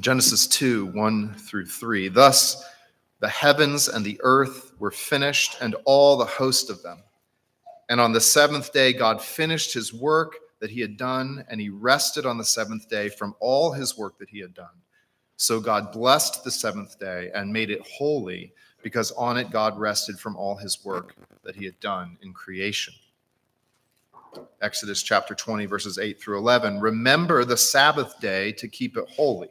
Genesis 2 1 through 3. Thus, the heavens and the earth were finished, and all the host of them. And on the seventh day, God finished his work that he had done, and he rested on the seventh day from all his work that he had done. So God blessed the seventh day and made it holy, because on it God rested from all his work that he had done in creation. Exodus chapter 20, verses 8 through 11. Remember the Sabbath day to keep it holy.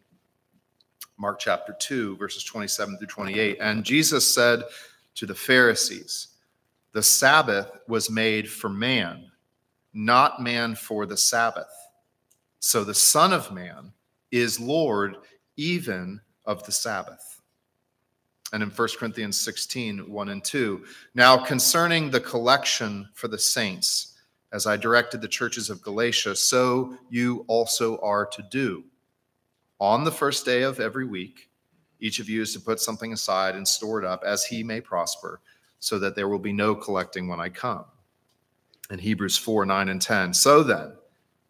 Mark chapter 2, verses 27 through 28. And Jesus said to the Pharisees, The Sabbath was made for man, not man for the Sabbath. So the Son of Man is Lord even of the Sabbath. And in 1 Corinthians 16, 1 and 2. Now, concerning the collection for the saints, as I directed the churches of Galatia, so you also are to do. On the first day of every week, each of you is to put something aside and store it up as he may prosper, so that there will be no collecting when I come. In Hebrews 4 9 and 10. So then,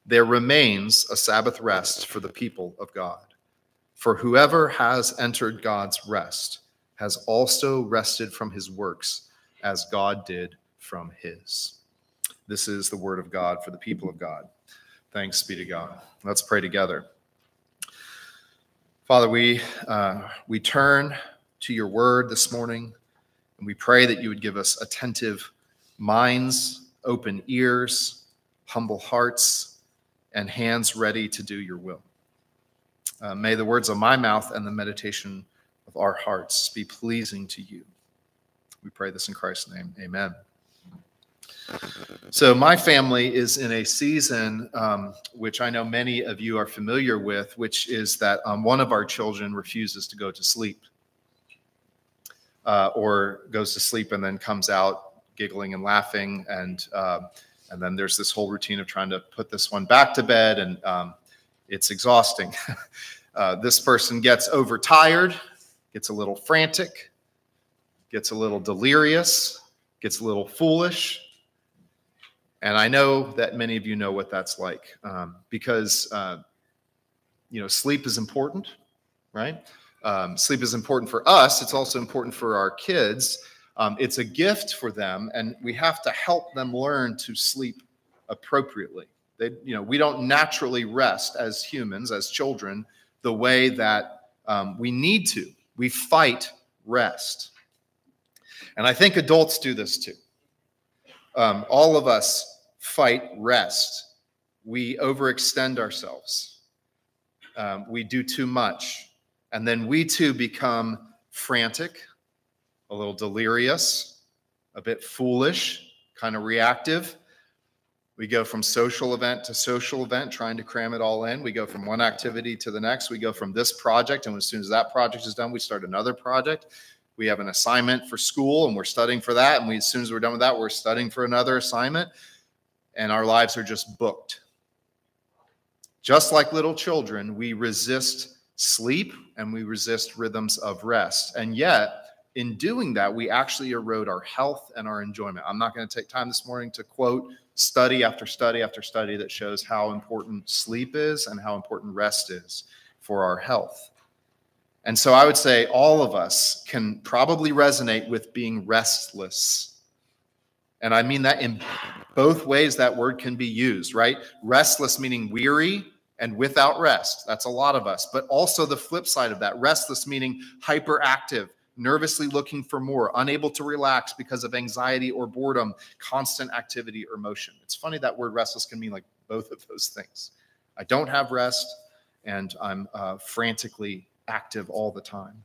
there remains a Sabbath rest for the people of God. For whoever has entered God's rest has also rested from his works, as God did from his. This is the word of God for the people of God. Thanks be to God. Let's pray together. Father, we, uh, we turn to your word this morning, and we pray that you would give us attentive minds, open ears, humble hearts, and hands ready to do your will. Uh, may the words of my mouth and the meditation of our hearts be pleasing to you. We pray this in Christ's name. Amen. So, my family is in a season um, which I know many of you are familiar with, which is that um, one of our children refuses to go to sleep uh, or goes to sleep and then comes out giggling and laughing. And, uh, and then there's this whole routine of trying to put this one back to bed, and um, it's exhausting. uh, this person gets overtired, gets a little frantic, gets a little delirious, gets a little foolish and I know that many of you know what that's like um, because, uh, you know, sleep is important, right? Um, sleep is important for us. It's also important for our kids. Um, it's a gift for them, and we have to help them learn to sleep appropriately. They, you know, we don't naturally rest as humans, as children, the way that um, we need to. We fight rest. And I think adults do this too. Um, all of us fight rest. We overextend ourselves. Um, we do too much. And then we too become frantic, a little delirious, a bit foolish, kind of reactive. We go from social event to social event, trying to cram it all in. We go from one activity to the next. We go from this project, and as soon as that project is done, we start another project. We have an assignment for school, and we're studying for that. And we, as soon as we're done with that, we're studying for another assignment and our lives are just booked. Just like little children, we resist sleep and we resist rhythms of rest. And yet, in doing that, we actually erode our health and our enjoyment. I'm not going to take time this morning to quote study after study after study that shows how important sleep is and how important rest is for our health. And so I would say all of us can probably resonate with being restless and I mean that in both ways that word can be used, right? Restless meaning weary and without rest. That's a lot of us. But also the flip side of that restless meaning hyperactive, nervously looking for more, unable to relax because of anxiety or boredom, constant activity or motion. It's funny that word restless can mean like both of those things. I don't have rest and I'm uh, frantically active all the time.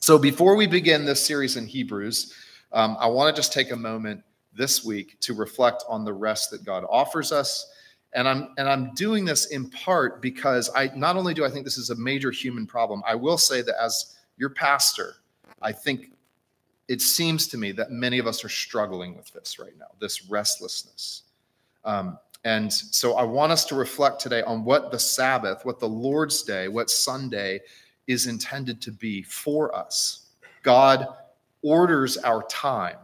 So before we begin this series in Hebrews, um, I want to just take a moment this week to reflect on the rest that God offers us. And I'm and I'm doing this in part because I not only do I think this is a major human problem, I will say that as your pastor, I think it seems to me that many of us are struggling with this right now, this restlessness. Um, and so I want us to reflect today on what the Sabbath, what the Lord's Day, what Sunday is intended to be for us. God orders our time.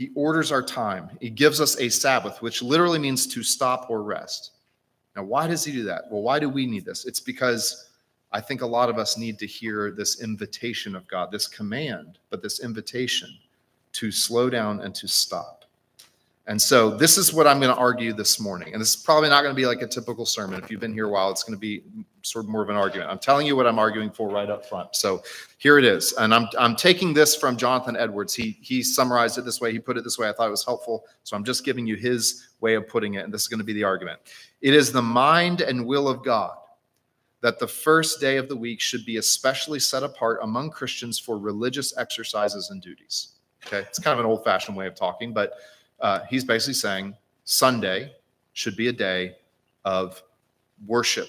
He orders our time. He gives us a Sabbath, which literally means to stop or rest. Now, why does he do that? Well, why do we need this? It's because I think a lot of us need to hear this invitation of God, this command, but this invitation to slow down and to stop. And so this is what I'm going to argue this morning. And this is probably not going to be like a typical sermon. If you've been here a while, it's going to be sort of more of an argument. I'm telling you what I'm arguing for right up front. So here it is. And I'm, I'm taking this from Jonathan Edwards. He, he summarized it this way. He put it this way. I thought it was helpful. So I'm just giving you his way of putting it. And this is going to be the argument. It is the mind and will of God that the first day of the week should be especially set apart among Christians for religious exercises and duties. Okay. It's kind of an old fashioned way of talking, but uh, he's basically saying Sunday should be a day of worship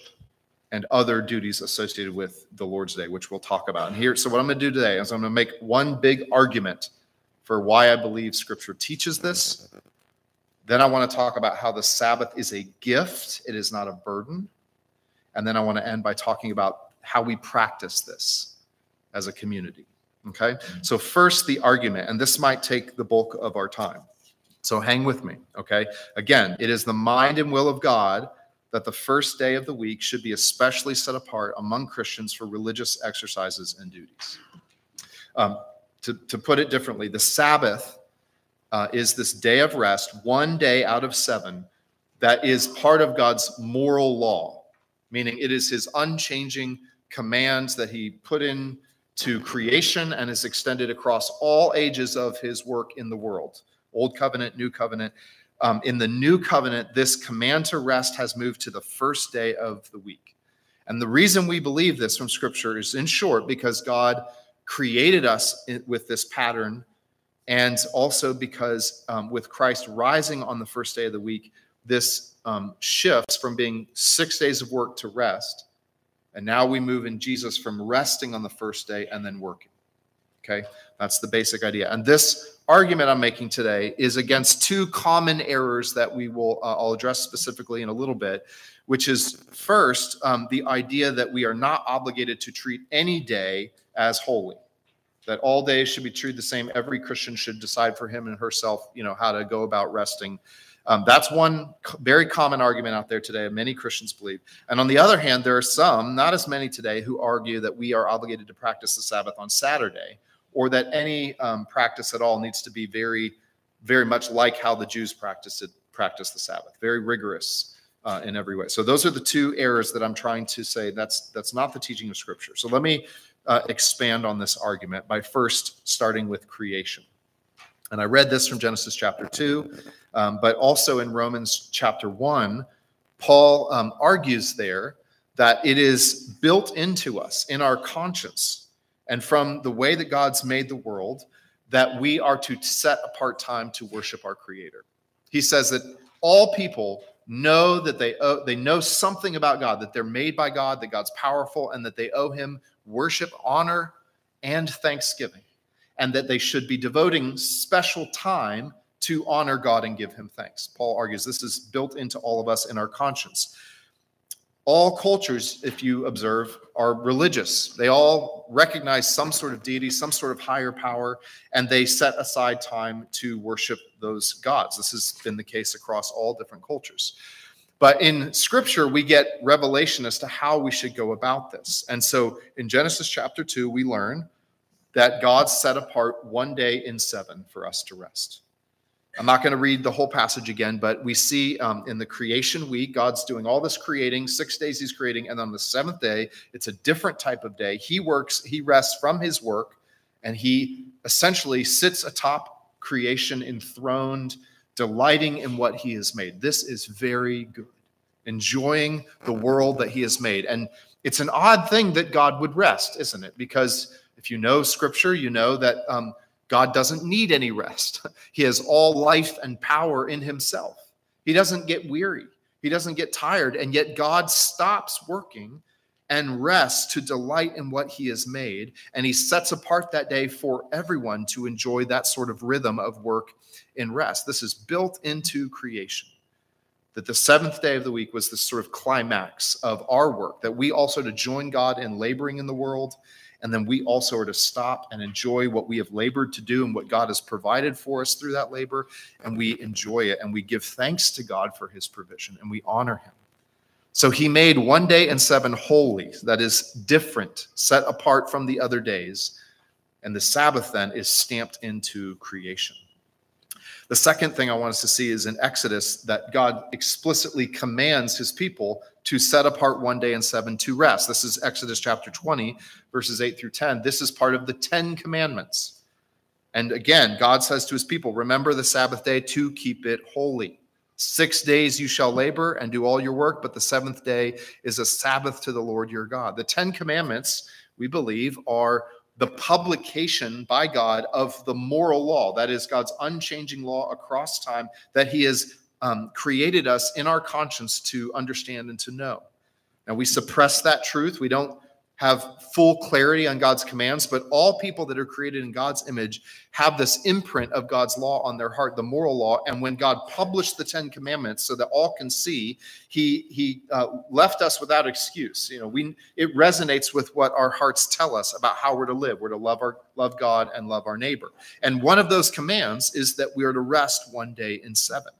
and other duties associated with the Lord's Day, which we'll talk about. And here, so what I'm going to do today is I'm going to make one big argument for why I believe Scripture teaches this. Then I want to talk about how the Sabbath is a gift, it is not a burden. And then I want to end by talking about how we practice this as a community. Okay? So, first, the argument, and this might take the bulk of our time. So hang with me, okay? Again, it is the mind and will of God that the first day of the week should be especially set apart among Christians for religious exercises and duties. Um, to, to put it differently, the Sabbath uh, is this day of rest, one day out of seven, that is part of God's moral law, meaning it is his unchanging commands that he put in to creation and is extended across all ages of his work in the world. Old covenant, new covenant. Um, in the new covenant, this command to rest has moved to the first day of the week. And the reason we believe this from scripture is, in short, because God created us with this pattern, and also because um, with Christ rising on the first day of the week, this um, shifts from being six days of work to rest. And now we move in Jesus from resting on the first day and then working. Okay, that's the basic idea. And this argument I'm making today is against two common errors that we will uh, I'll address specifically in a little bit, which is first um, the idea that we are not obligated to treat any day as holy, that all days should be treated the same. Every Christian should decide for him and herself, you know, how to go about resting. Um, that's one very common argument out there today. Many Christians believe. And on the other hand, there are some, not as many today, who argue that we are obligated to practice the Sabbath on Saturday or that any um, practice at all needs to be very, very much like how the Jews practiced it, practice the Sabbath, very rigorous uh, in every way. So those are the two errors that I'm trying to say. That's that's not the teaching of Scripture. So let me uh, expand on this argument by first starting with creation. And I read this from Genesis chapter two, um, but also in Romans chapter one, Paul um, argues there that it is built into us in our conscience and from the way that God's made the world that we are to set apart time to worship our creator. He says that all people know that they owe, they know something about God, that they're made by God, that God's powerful and that they owe him worship, honor, and thanksgiving, and that they should be devoting special time to honor God and give him thanks. Paul argues this is built into all of us in our conscience all cultures, if you observe, are religious. They all recognize some sort of deity, some sort of higher power, and they set aside time to worship those gods. This has been the case across all different cultures. But in scripture, we get revelation as to how we should go about this. And so in Genesis chapter 2, we learn that God set apart one day in seven for us to rest. I'm not going to read the whole passage again, but we see um, in the creation week, God's doing all this creating, six days he's creating, and on the seventh day, it's a different type of day. He works, he rests from his work, and he essentially sits atop creation, enthroned, delighting in what he has made. This is very good, enjoying the world that he has made. And it's an odd thing that God would rest, isn't it? Because if you know scripture, you know that. Um, God doesn't need any rest. He has all life and power in himself. He doesn't get weary. He doesn't get tired. And yet God stops working and rests to delight in what he has made. And he sets apart that day for everyone to enjoy that sort of rhythm of work in rest. This is built into creation. That the seventh day of the week was this sort of climax of our work, that we also to join God in laboring in the world and then we also are to stop and enjoy what we have labored to do and what God has provided for us through that labor. And we enjoy it and we give thanks to God for his provision and we honor him. So he made one day and seven holy, that is different, set apart from the other days. And the Sabbath then is stamped into creation. The second thing I want us to see is in Exodus that God explicitly commands his people to set apart one day and seven to rest. This is Exodus chapter 20, verses 8 through 10. This is part of the 10 commandments. And again, God says to his people, Remember the Sabbath day to keep it holy. Six days you shall labor and do all your work, but the seventh day is a Sabbath to the Lord your God. The 10 commandments, we believe, are the publication by God of the moral law, that is God's unchanging law across time that He has um, created us in our conscience to understand and to know. Now, we suppress that truth. We don't have full clarity on God's commands, but all people that are created in God's image have this imprint of God's law on their heart, the moral law. And when God published the Ten Commandments so that all can see, He He uh, left us without excuse. You know, we it resonates with what our hearts tell us about how we're to live. We're to love our love God and love our neighbor. And one of those commands is that we are to rest one day in seven.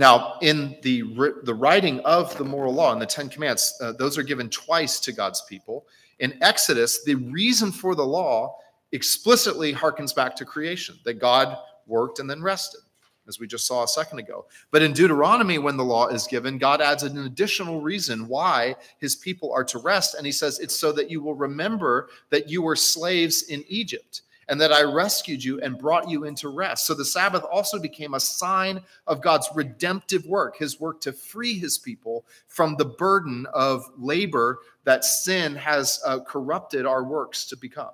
Now, in the, the writing of the moral law and the Ten Commandments, uh, those are given twice to God's people. In Exodus, the reason for the law explicitly harkens back to creation, that God worked and then rested, as we just saw a second ago. But in Deuteronomy, when the law is given, God adds an additional reason why his people are to rest. And he says, It's so that you will remember that you were slaves in Egypt and that I rescued you and brought you into rest. So the Sabbath also became a sign of God's redemptive work, his work to free his people from the burden of labor that sin has uh, corrupted our works to become.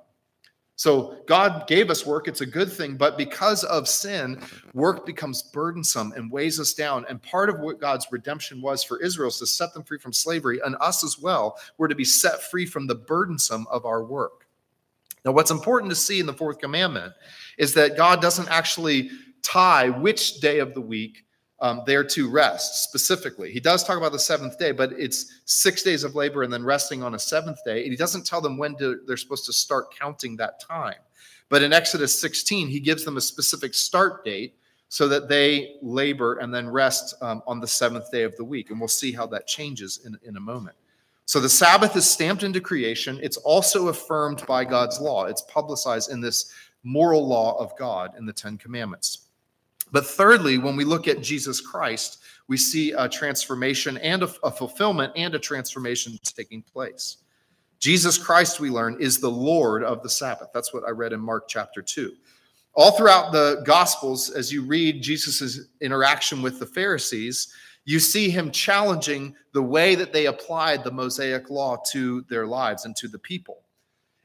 So God gave us work, it's a good thing, but because of sin, work becomes burdensome and weighs us down. And part of what God's redemption was for Israel is to set them free from slavery, and us as well, we're to be set free from the burdensome of our work. Now, what's important to see in the fourth commandment is that God doesn't actually tie which day of the week um, they're to rest specifically. He does talk about the seventh day, but it's six days of labor and then resting on a seventh day. And he doesn't tell them when to, they're supposed to start counting that time. But in Exodus 16, he gives them a specific start date so that they labor and then rest um, on the seventh day of the week. And we'll see how that changes in, in a moment. So the Sabbath is stamped into creation. It's also affirmed by God's law. It's publicized in this moral law of God in the Ten Commandments. But thirdly, when we look at Jesus Christ, we see a transformation and a, a fulfillment and a transformation taking place. Jesus Christ, we learn, is the Lord of the Sabbath. That's what I read in Mark chapter 2. All throughout the Gospels, as you read Jesus' interaction with the Pharisees, you see him challenging the way that they applied the Mosaic law to their lives and to the people.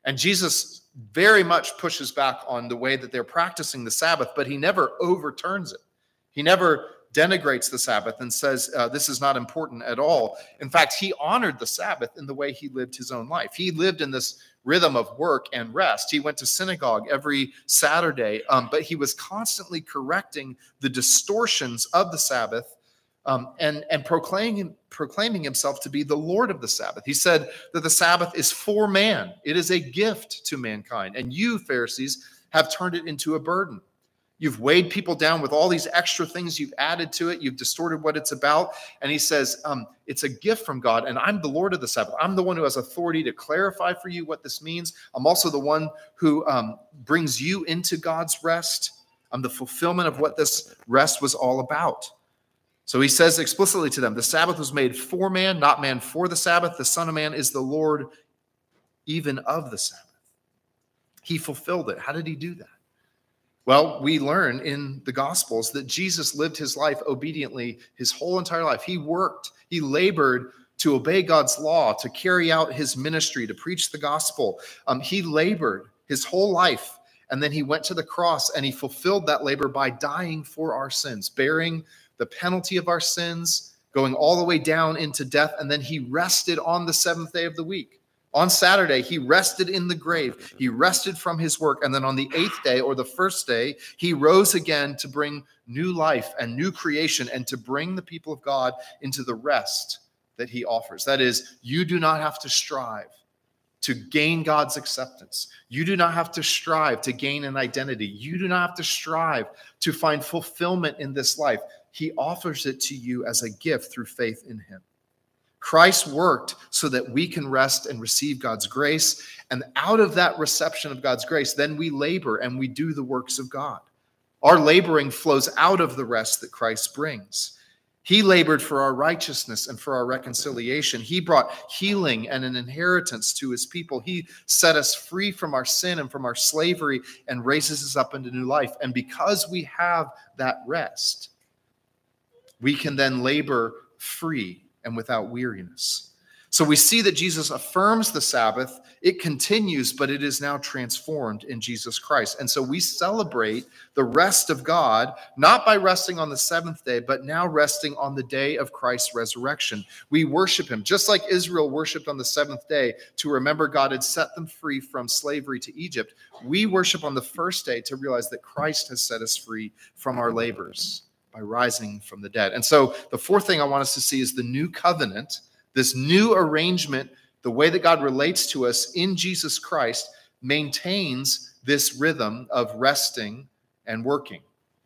And Jesus very much pushes back on the way that they're practicing the Sabbath, but he never overturns it. He never denigrates the Sabbath and says uh, this is not important at all. In fact, he honored the Sabbath in the way he lived his own life. He lived in this rhythm of work and rest. He went to synagogue every Saturday, um, but he was constantly correcting the distortions of the Sabbath um, and, and proclaiming, proclaiming himself to be the Lord of the Sabbath. He said that the Sabbath is for man, it is a gift to mankind. And you, Pharisees, have turned it into a burden. You've weighed people down with all these extra things you've added to it. You've distorted what it's about. And he says, um, It's a gift from God, and I'm the Lord of the Sabbath. I'm the one who has authority to clarify for you what this means. I'm also the one who um, brings you into God's rest. I'm the fulfillment of what this rest was all about. So he says explicitly to them the Sabbath was made for man, not man for the Sabbath. The Son of Man is the Lord even of the Sabbath. He fulfilled it. How did he do that? Well, we learn in the Gospels that Jesus lived his life obediently his whole entire life. He worked, he labored to obey God's law, to carry out his ministry, to preach the gospel. Um, he labored his whole life. And then he went to the cross and he fulfilled that labor by dying for our sins, bearing the penalty of our sins going all the way down into death. And then he rested on the seventh day of the week. On Saturday, he rested in the grave. He rested from his work. And then on the eighth day or the first day, he rose again to bring new life and new creation and to bring the people of God into the rest that he offers. That is, you do not have to strive to gain God's acceptance. You do not have to strive to gain an identity. You do not have to strive to find fulfillment in this life. He offers it to you as a gift through faith in him. Christ worked so that we can rest and receive God's grace. And out of that reception of God's grace, then we labor and we do the works of God. Our laboring flows out of the rest that Christ brings. He labored for our righteousness and for our reconciliation. He brought healing and an inheritance to his people. He set us free from our sin and from our slavery and raises us up into new life. And because we have that rest, we can then labor free and without weariness. So we see that Jesus affirms the Sabbath. It continues, but it is now transformed in Jesus Christ. And so we celebrate the rest of God, not by resting on the seventh day, but now resting on the day of Christ's resurrection. We worship him, just like Israel worshiped on the seventh day to remember God had set them free from slavery to Egypt. We worship on the first day to realize that Christ has set us free from our labors by rising from the dead. And so the fourth thing I want us to see is the new covenant this new arrangement, the way that God relates to us in Jesus Christ, maintains this rhythm of resting and working,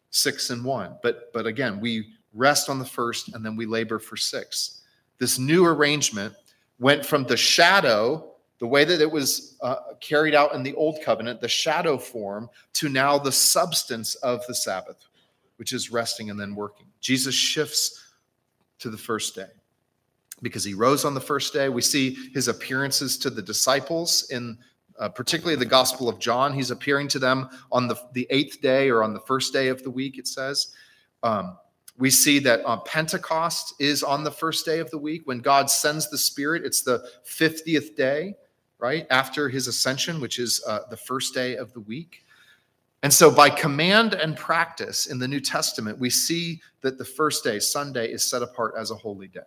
six and one. But but again, we rest on the first and then we labor for six. This new arrangement went from the shadow, the way that it was uh, carried out in the old covenant, the shadow form, to now the substance of the Sabbath, which is resting and then working. Jesus shifts to the first day because he rose on the first day. We see his appearances to the disciples in uh, particularly the Gospel of John. He's appearing to them on the, the eighth day or on the first day of the week, it says. Um, we see that uh, Pentecost is on the first day of the week. When God sends the Spirit, it's the 50th day, right? After his ascension, which is uh, the first day of the week. And so, by command and practice in the New Testament, we see that the first day, Sunday, is set apart as a holy day.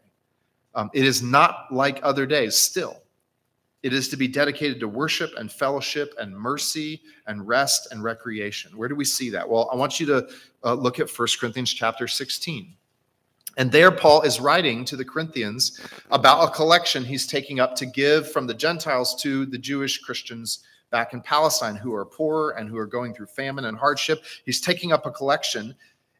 Um, it is not like other days still. It is to be dedicated to worship and fellowship and mercy and rest and recreation. Where do we see that? Well, I want you to uh, look at 1 Corinthians chapter 16. And there, Paul is writing to the Corinthians about a collection he's taking up to give from the Gentiles to the Jewish Christians back in Palestine who are poor and who are going through famine and hardship. He's taking up a collection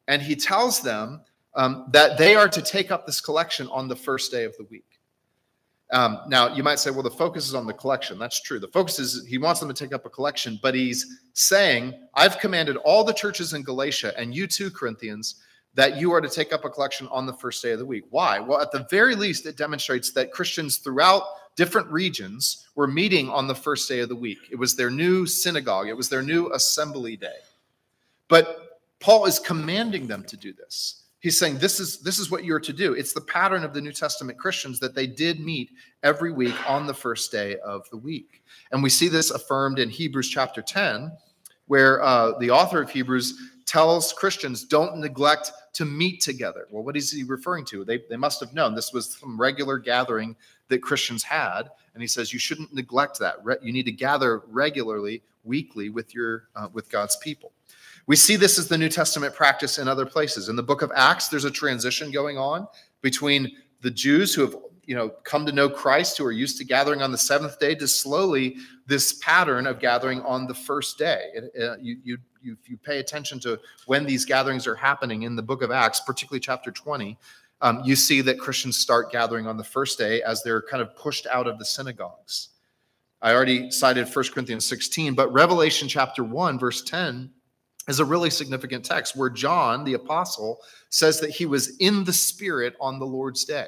and he tells them um, that they are to take up this collection on the first day of the week. Um, now, you might say, well, the focus is on the collection. That's true. The focus is he wants them to take up a collection, but he's saying, I've commanded all the churches in Galatia and you too, Corinthians, that you are to take up a collection on the first day of the week. Why? Well, at the very least, it demonstrates that Christians throughout different regions were meeting on the first day of the week. It was their new synagogue, it was their new assembly day. But Paul is commanding them to do this. He's saying this is this is what you're to do. It's the pattern of the New Testament Christians that they did meet every week on the first day of the week. And we see this affirmed in Hebrews chapter 10, where uh, the author of Hebrews tells Christians don't neglect to meet together. Well, what is he referring to? They, they must have known this was some regular gathering that Christians had. And he says you shouldn't neglect that. You need to gather regularly, weekly with your uh, with God's people. We see this as the New Testament practice in other places. In the book of Acts, there's a transition going on between the Jews who have you know come to know Christ, who are used to gathering on the seventh day, to slowly this pattern of gathering on the first day. It, uh, you, you, you, if you pay attention to when these gatherings are happening in the book of Acts, particularly chapter 20, um, you see that Christians start gathering on the first day as they're kind of pushed out of the synagogues. I already cited 1 Corinthians 16, but Revelation chapter 1, verse 10 is a really significant text where John, the apostle, says that he was in the Spirit on the Lord's day.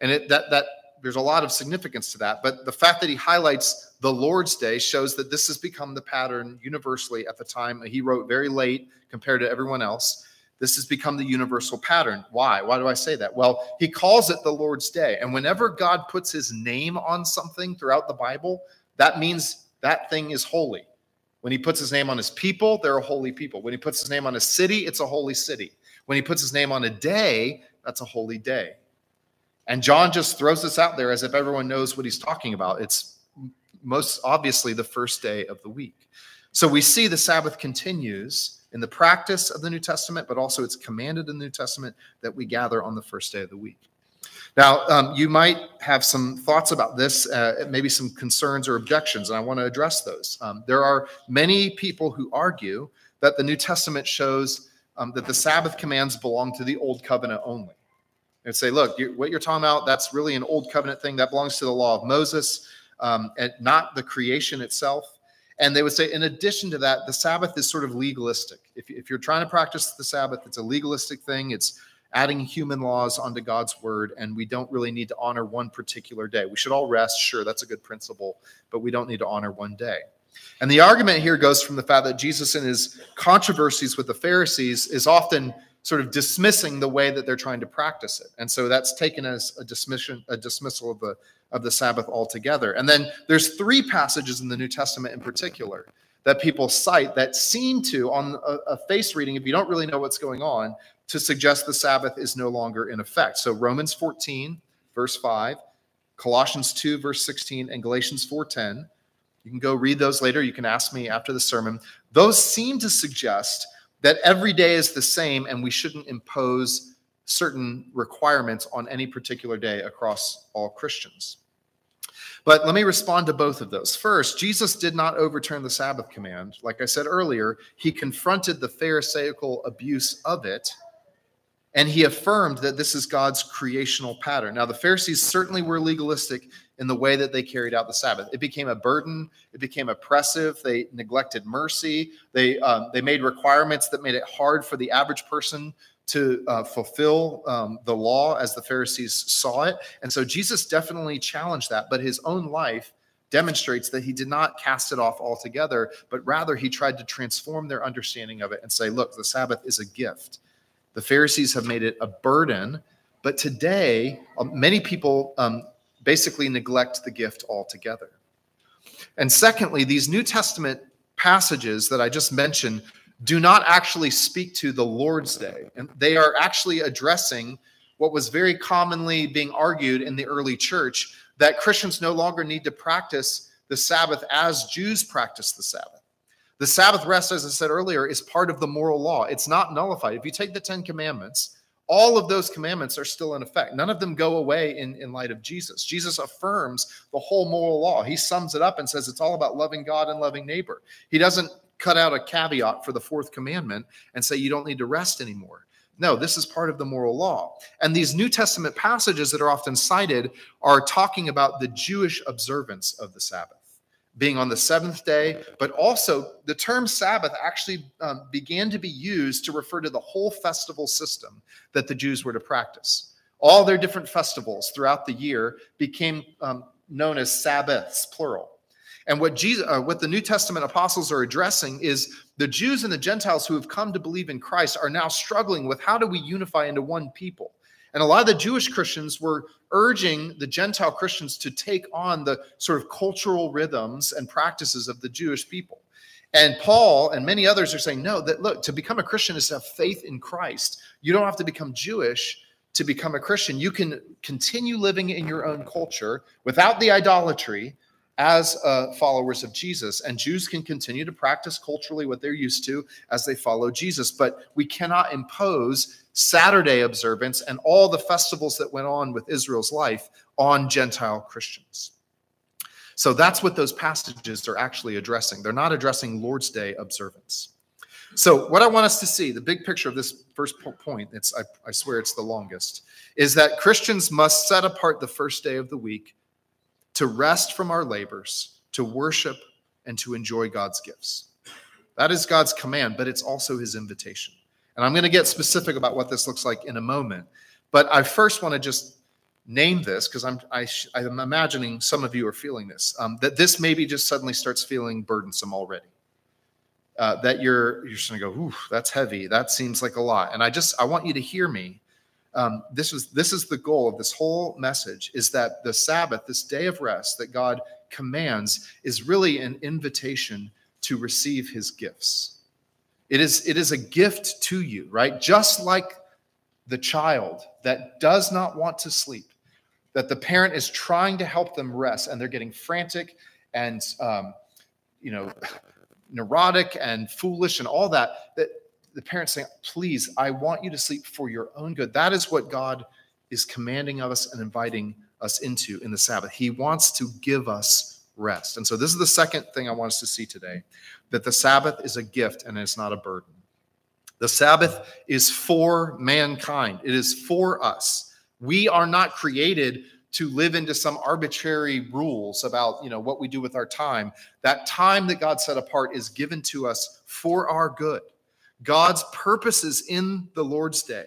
And it, that, that there's a lot of significance to that. But the fact that he highlights the Lord's day shows that this has become the pattern universally at the time. He wrote very late compared to everyone else. This has become the universal pattern. Why? Why do I say that? Well, he calls it the Lord's day. And whenever God puts his name on something throughout the Bible, that means that thing is holy. When he puts his name on his people, they're a holy people. When he puts his name on a city, it's a holy city. When he puts his name on a day, that's a holy day. And John just throws this out there as if everyone knows what he's talking about. It's most obviously the first day of the week. So we see the Sabbath continues in the practice of the New Testament, but also it's commanded in the New Testament that we gather on the first day of the week. Now, um, you might have some thoughts about this, uh, maybe some concerns or objections, and I want to address those. Um, there are many people who argue that the New Testament shows um, that the Sabbath commands belong to the Old Covenant only. And say, look, you, what you're talking about, that's really an Old Covenant thing that belongs to the law of Moses, um, and not the creation itself. And they would say, in addition to that, the Sabbath is sort of legalistic. If, if you're trying to practice the Sabbath, it's a legalistic thing. It's adding human laws onto God's word, and we don't really need to honor one particular day. We should all rest. Sure, that's a good principle, but we don't need to honor one day. And the argument here goes from the fact that Jesus, in his controversies with the Pharisees, is often sort of dismissing the way that they're trying to practice it. And so that's taken as a dismission, a dismissal of the of the Sabbath altogether. And then there's three passages in the New Testament in particular that people cite that seem to, on a, a face reading, if you don't really know what's going on, to suggest the Sabbath is no longer in effect. So Romans 14, verse 5, Colossians 2, verse 16, and Galatians 4:10. You can go read those later. You can ask me after the sermon. Those seem to suggest that every day is the same and we shouldn't impose certain requirements on any particular day across all Christians. But let me respond to both of those. First, Jesus did not overturn the Sabbath command. Like I said earlier, he confronted the Pharisaical abuse of it and he affirmed that this is God's creational pattern. Now, the Pharisees certainly were legalistic in the way that they carried out the Sabbath. It became a burden. It became oppressive. They neglected mercy. They um, they made requirements that made it hard for the average person to uh, fulfill um, the law as the Pharisees saw it. And so Jesus definitely challenged that, but his own life demonstrates that he did not cast it off altogether, but rather he tried to transform their understanding of it and say, look, the Sabbath is a gift. The Pharisees have made it a burden, but today, um, many people um, basically neglect the gift altogether. And secondly, these New Testament passages that I just mentioned do not actually speak to the Lord's Day. And they are actually addressing what was very commonly being argued in the early church that Christians no longer need to practice the Sabbath as Jews practice the Sabbath. The Sabbath rest, as I said earlier, is part of the moral law. It's not nullified. If you take the Ten Commandments, all of those commandments are still in effect. None of them go away in, in light of Jesus. Jesus affirms the whole moral law. He sums it up and says it's all about loving God and loving neighbor. He doesn't cut out a caveat for the fourth commandment and say you don't need to rest anymore. No, this is part of the moral law. And these New Testament passages that are often cited are talking about the Jewish observance of the Sabbath being on the seventh day, but also the term Sabbath actually um, began to be used to refer to the whole festival system that the Jews were to practice. All their different festivals throughout the year became um, known as Sabbaths, plural. And what Jesus, uh, what the New Testament apostles are addressing is the Jews and the Gentiles who have come to believe in Christ are now struggling with how do we unify into one people. And a lot of the Jewish Christians were urging the Gentile Christians to take on the sort of cultural rhythms and practices of the Jewish people. And Paul and many others are saying, no, that look, to become a Christian is to have faith in Christ. You don't have to become Jewish to become a Christian. You can continue living in your own culture without the idolatry as uh, followers of Jesus. And Jews can continue to practice culturally what they're used to as they follow Jesus. But we cannot impose Saturday observance and all the festivals that went on with Israel's life on Gentile Christians. So that's what those passages are actually addressing. They're not addressing Lord's Day observance. So, what I want us to see, the big picture of this first point, it's I, I swear it's the longest, is that Christians must set apart the first day of the week to rest from our labors, to worship, and to enjoy God's gifts. That is God's command, but it's also his invitation. And I'm going to get specific about what this looks like in a moment. But I first want to just name this because I'm I, am imagining some of you are feeling this um, that this maybe just suddenly starts feeling burdensome already. Uh, that you're you're just to go, ooh, that's heavy. That seems like a lot. And I just I want you to hear me. Um, this is this is the goal of this whole message: is that the Sabbath, this day of rest that God commands, is really an invitation to receive His gifts. It is, it is a gift to you, right? Just like the child that does not want to sleep, that the parent is trying to help them rest and they're getting frantic and um, you know neurotic and foolish and all that that the parents saying please i want you to sleep for your own good. That is what god is commanding of us and inviting us into in the sabbath. He wants to give us rest. And so this is the second thing i want us to see today that the sabbath is a gift and it's not a burden. The sabbath is for mankind. It is for us. We are not created to live into some arbitrary rules about you know what we do with our time. That time that god set apart is given to us for our good god's purposes in the lord's day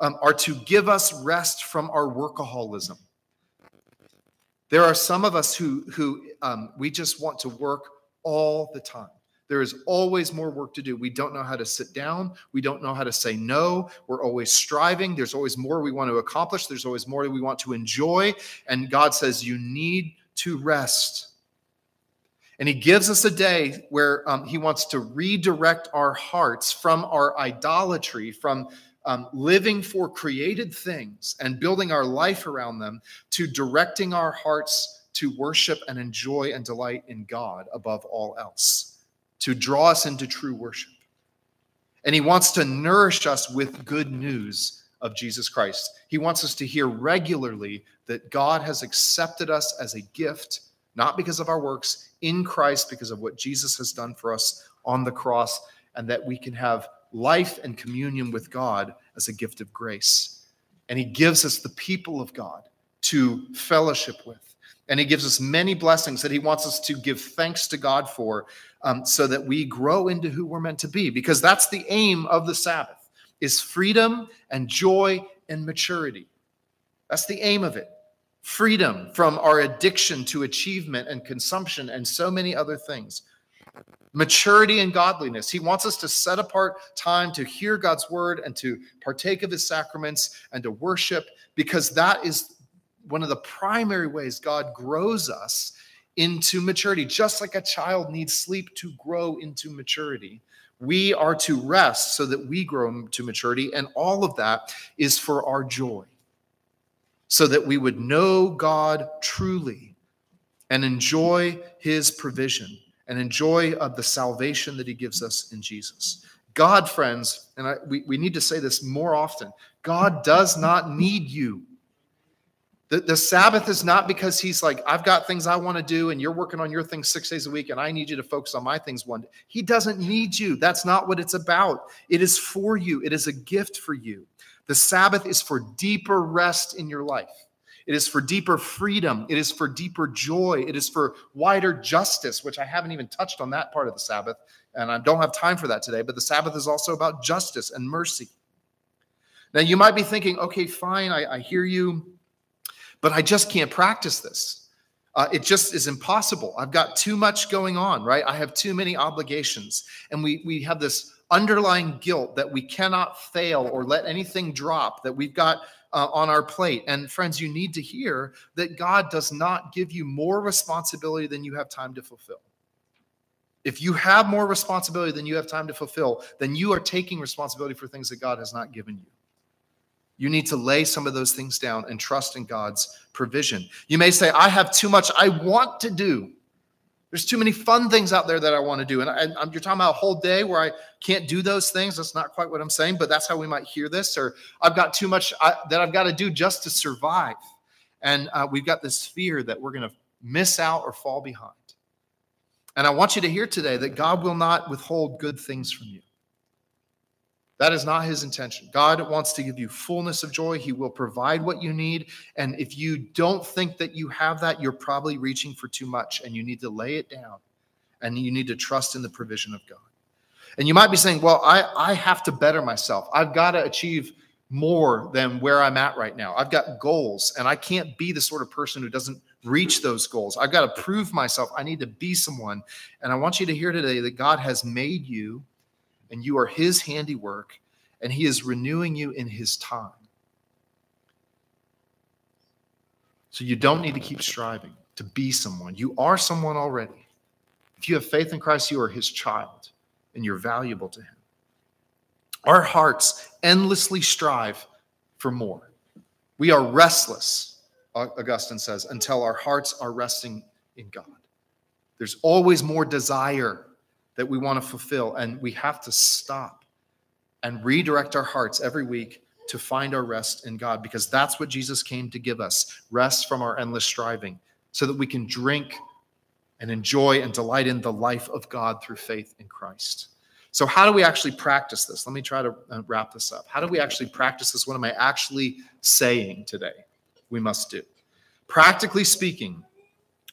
um, are to give us rest from our workaholism there are some of us who who um, we just want to work all the time there is always more work to do. We don't know how to sit down. We don't know how to say no. We're always striving. There's always more we want to accomplish. There's always more we want to enjoy. And God says, You need to rest. And He gives us a day where um, He wants to redirect our hearts from our idolatry, from um, living for created things and building our life around them, to directing our hearts to worship and enjoy and delight in God above all else to draw us into true worship. And he wants to nourish us with good news of Jesus Christ. He wants us to hear regularly that God has accepted us as a gift, not because of our works, in Christ, because of what Jesus has done for us on the cross, and that we can have life and communion with God as a gift of grace. And he gives us the people of God to fellowship with. And he gives us many blessings that he wants us to give thanks to God for um, so that we grow into who we're meant to be because that's the aim of the sabbath is freedom and joy and maturity that's the aim of it freedom from our addiction to achievement and consumption and so many other things. Maturity and godliness. He wants us to set apart time to hear god's word and to partake of his sacraments and to worship because that is one of the primary ways god grows us into maturity, just like a child needs sleep to grow into maturity. We are to rest so that we grow to maturity, and all of that is for our joy, so that we would know God truly and enjoy his provision and enjoy of the salvation that he gives us in Jesus. God, friends, and I, we, we need to say this more often God does not need you. The, the Sabbath is not because he's like, I've got things I want to do and you're working on your things six days a week and I need you to focus on my things one day. He doesn't need you. That's not what it's about. It is for you, it is a gift for you. The Sabbath is for deeper rest in your life. It is for deeper freedom. It is for deeper joy. It is for wider justice, which I haven't even touched on that part of the Sabbath. And I don't have time for that today. But the Sabbath is also about justice and mercy. Now, you might be thinking, okay, fine, I, I hear you but I just can't practice this. Uh, it just is impossible. I've got too much going on, right? I have too many obligations. And we, we have this underlying guilt that we cannot fail or let anything drop that we've got uh, on our plate. And friends, you need to hear that God does not give you more responsibility than you have time to fulfill. If you have more responsibility than you have time to fulfill, then you are taking responsibility for things that God has not given you. You need to lay some of those things down and trust in God's provision. You may say, I have too much I want to do. There's too many fun things out there that I want to do. And I, you're talking about a whole day where I can't do those things. That's not quite what I'm saying, but that's how we might hear this. Or I've got too much I, that I've got to do just to survive. And uh, we've got this fear that we're going to miss out or fall behind. And I want you to hear today that God will not withhold good things from you. That is not his intention. God wants to give you fullness of joy. He will provide what you need. And if you don't think that you have that, you're probably reaching for too much and you need to lay it down and you need to trust in the provision of God. And you might be saying, well, I, I have to better myself. I've got to achieve more than where I'm at right now. I've got goals and I can't be the sort of person who doesn't reach those goals. I've got to prove myself. I need to be someone. And I want you to hear today that God has made you and you are his handiwork, and he is renewing you in his time. So you don't need to keep striving to be someone. You are someone already. If you have faith in Christ, you are his child, and you're valuable to him. Our hearts endlessly strive for more. We are restless Augustine says, until our hearts are resting in God. There's always more desire that we want to fulfill, and we have to stop and redirect our hearts every week to find our rest in God because that's what Jesus came to give us rest from our endless striving so that we can drink and enjoy and delight in the life of God through faith in Christ. So, how do we actually practice this? Let me try to uh, wrap this up. How do we actually practice this? What am I actually saying today? We must do. Practically speaking,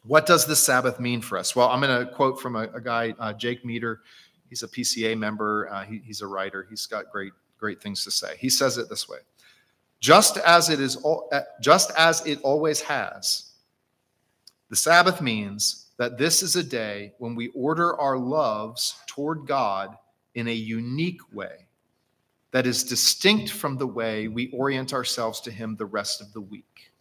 what does the Sabbath mean for us? Well, I'm going to quote from a, a guy, uh, Jake Meador. He's a PCA member. Uh, he, he's a writer. He's got great, great things to say. He says it this way: Just as it is, uh, just as it always has, the Sabbath means that this is a day when we order our loves toward God in a unique way that is distinct from the way we orient ourselves to Him the rest of the week.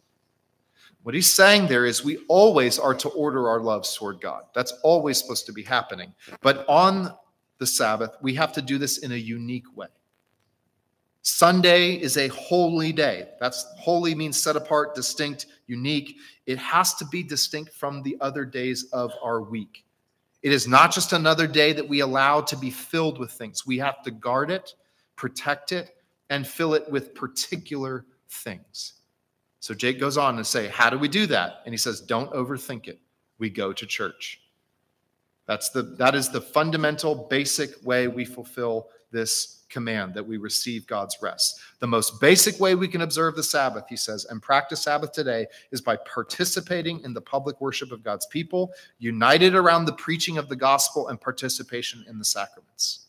What he's saying there is we always are to order our loves toward God. That's always supposed to be happening. But on the Sabbath, we have to do this in a unique way. Sunday is a holy day. That's holy means set apart, distinct, unique. It has to be distinct from the other days of our week. It is not just another day that we allow to be filled with things. We have to guard it, protect it, and fill it with particular things. So Jake goes on to say, How do we do that? And he says, Don't overthink it. We go to church. That's the that is the fundamental basic way we fulfill this command that we receive God's rest. The most basic way we can observe the Sabbath, he says, and practice Sabbath today is by participating in the public worship of God's people, united around the preaching of the gospel and participation in the sacraments.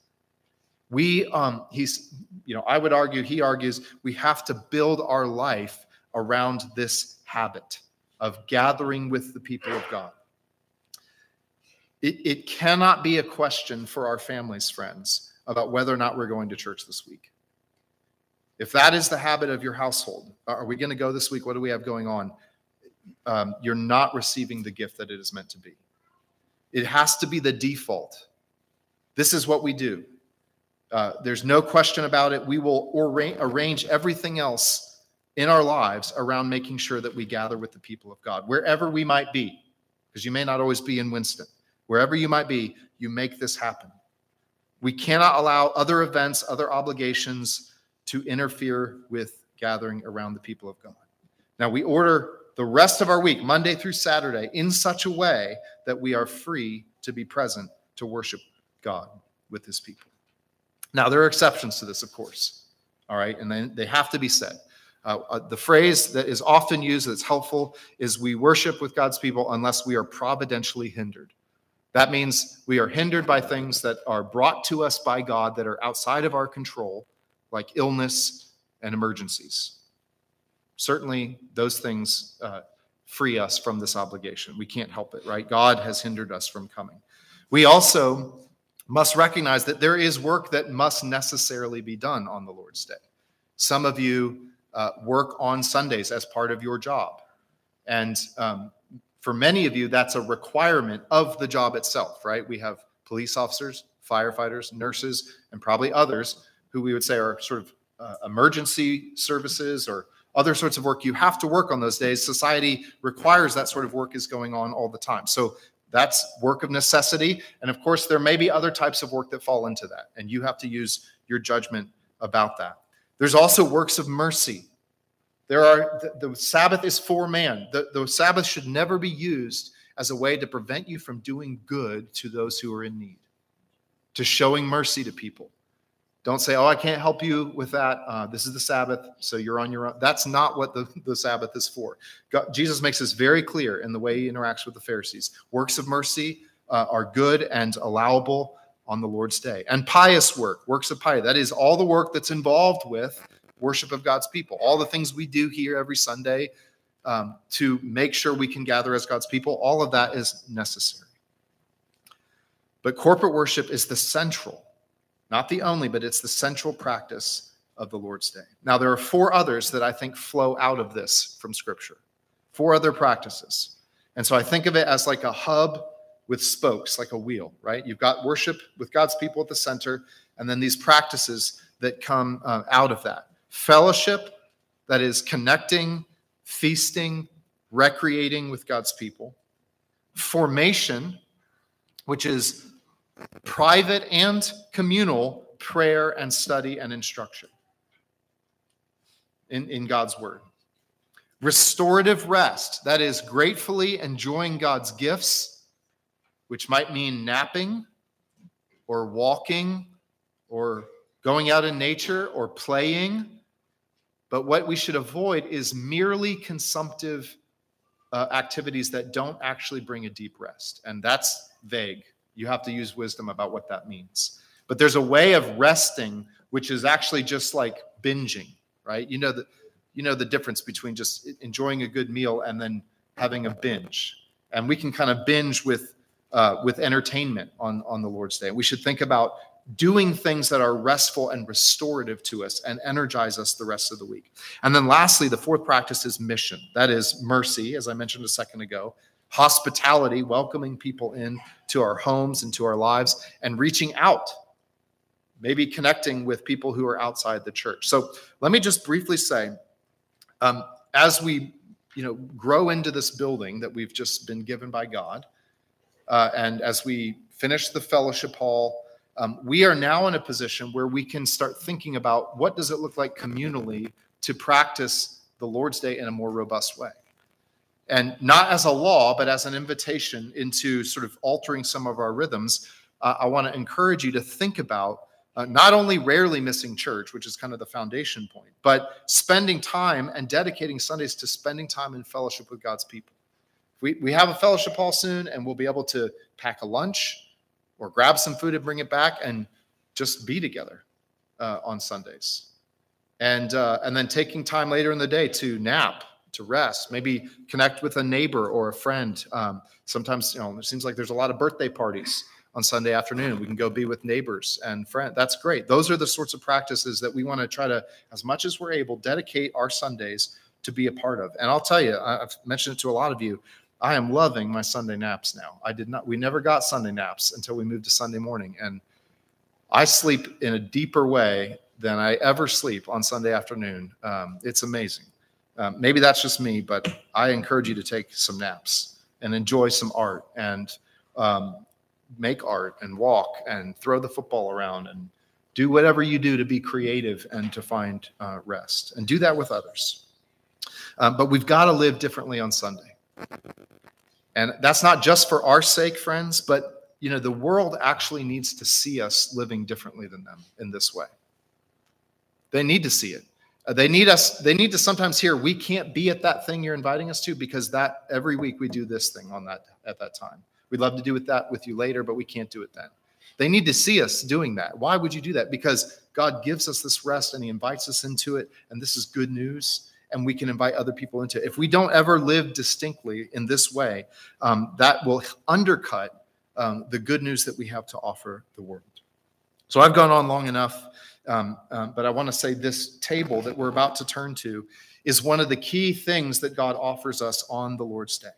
We, um, he's, you know, I would argue, he argues, we have to build our life around this habit of gathering with the people of God. It, it cannot be a question for our families, friends, about whether or not we're going to church this week. If that is the habit of your household, are we going to go this week? What do we have going on? Um, you're not receiving the gift that it is meant to be. It has to be the default. This is what we do. Uh, there's no question about it. We will arrange everything else in our lives around making sure that we gather with the people of God, wherever we might be, because you may not always be in Winston. Wherever you might be, you make this happen. We cannot allow other events, other obligations to interfere with gathering around the people of God. Now, we order the rest of our week, Monday through Saturday, in such a way that we are free to be present to worship God with his people. Now, there are exceptions to this, of course. All right, and they have to be said. Uh, uh, the phrase that is often used that's helpful is we worship with God's people unless we are providentially hindered. That means we are hindered by things that are brought to us by God that are outside of our control, like illness and emergencies. Certainly, those things uh, free us from this obligation. We can't help it, right? God has hindered us from coming. We also must recognize that there is work that must necessarily be done on the Lord's Day. Some of you uh, work on Sundays as part of your job. And um, for many of you, that's a requirement of the job itself, right? We have police officers, firefighters, nurses, and probably others who we would say are sort of uh, emergency services or other sorts of work. You have to work on those days. Society requires that sort of work is going on all the time. So that's work of necessity. And of course, there may be other types of work that fall into that, and you have to use your judgment about that. There's also works of mercy. There are the, the Sabbath is for man. The, the Sabbath should never be used as a way to prevent you from doing good to those who are in need, to showing mercy to people. Don't say, "Oh, I can't help you with that. Uh, this is the Sabbath, so you're on your own." That's not what the, the Sabbath is for. God, Jesus makes this very clear in the way he interacts with the Pharisees. Works of mercy uh, are good and allowable on the Lord's day, and pious work, works of piety. That is all the work that's involved with worship of God's people, all the things we do here every Sunday um, to make sure we can gather as God's people, all of that is necessary. But corporate worship is the central, not the only, but it's the central practice of the Lord's Day. Now, there are four others that I think flow out of this from Scripture, four other practices. And so I think of it as like a hub with spokes, like a wheel, right? You've got worship with God's people at the center, and then these practices that come uh, out of that fellowship, that is connecting, feasting, recreating with God's people, formation, which is private and communal prayer and study and instruction in, in God's word. Restorative rest, that is, gratefully enjoying God's gifts, which might mean napping or walking or going out in nature or playing. But what we should avoid is merely consumptive uh, activities that don't actually bring a deep rest. And that's vague. You have to use wisdom about what that means. But there's a way of resting which is actually just like binging, right? You know the you know the difference between just enjoying a good meal and then having a binge. And we can kind of binge with uh, with entertainment on on the Lord's Day. We should think about doing things that are restful and restorative to us and energize us the rest of the week. And then lastly, the fourth practice is mission. That is mercy, as I mentioned a second ago, hospitality, welcoming people in to our homes and to our lives, and reaching out, maybe connecting with people who are outside the church. So let me just briefly say, um, as we you know grow into this building that we've just been given by God, uh, and as we finish the fellowship hall um, we are now in a position where we can start thinking about what does it look like communally to practice the Lord's Day in a more robust way. And not as a law, but as an invitation into sort of altering some of our rhythms. Uh, I want to encourage you to think about uh, not only rarely missing church, which is kind of the foundation point, but spending time and dedicating Sundays to spending time in fellowship with God's people. We, we have a fellowship hall soon, and we'll be able to pack a lunch or grab some food and bring it back and just be together uh, on Sundays. And, uh, and then taking time later in the day to nap, to rest, maybe connect with a neighbor or a friend. Um, sometimes, you know, it seems like there's a lot of birthday parties on Sunday afternoon. We can go be with neighbors and friends. That's great. Those are the sorts of practices that we want to try to, as much as we're able, dedicate our Sundays to be a part of. And I'll tell you, I've mentioned it to a lot of you. I am loving my Sunday naps now. I did not, we never got Sunday naps until we moved to Sunday morning. And I sleep in a deeper way than I ever sleep on Sunday afternoon. Um, it's amazing. Um, maybe that's just me, but I encourage you to take some naps and enjoy some art and um, make art and walk and throw the football around and do whatever you do to be creative and to find uh, rest and do that with others. Um, but we've got to live differently on Sunday. And that's not just for our sake, friends, but you know, the world actually needs to see us living differently than them in this way. They need to see it. Uh, they need us, they need to sometimes hear we can't be at that thing you're inviting us to because that every week we do this thing on that at that time. We'd love to do with that with you later, but we can't do it then. They need to see us doing that. Why would you do that? Because God gives us this rest and He invites us into it, and this is good news and we can invite other people into it. If we don't ever live distinctly in this way, um, that will undercut um, the good news that we have to offer the world. So I've gone on long enough, um, um but I want to say this table that we're about to turn to is one of the key things that God offers us on the Lord's Day.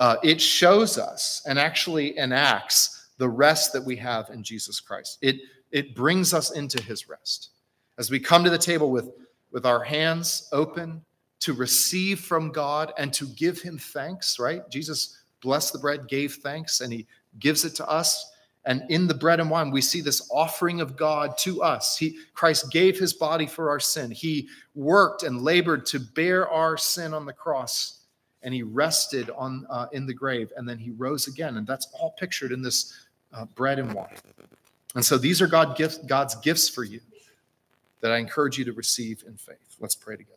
Uh, it shows us and actually enacts the rest that we have in Jesus Christ. It, it brings us into his rest. As we come to the table with with our hands open to receive from God and to give him thanks, right? Jesus blessed the bread, gave thanks, and he gives it to us. And in the bread and wine, we see this offering of God to us. He, Christ gave his body for our sin. He worked and labored to bear our sin on the cross, and he rested on uh, in the grave, and then he rose again. And that's all pictured in this uh, bread and wine. And so these are God God's gifts for you that I encourage you to receive in faith. Let's pray together.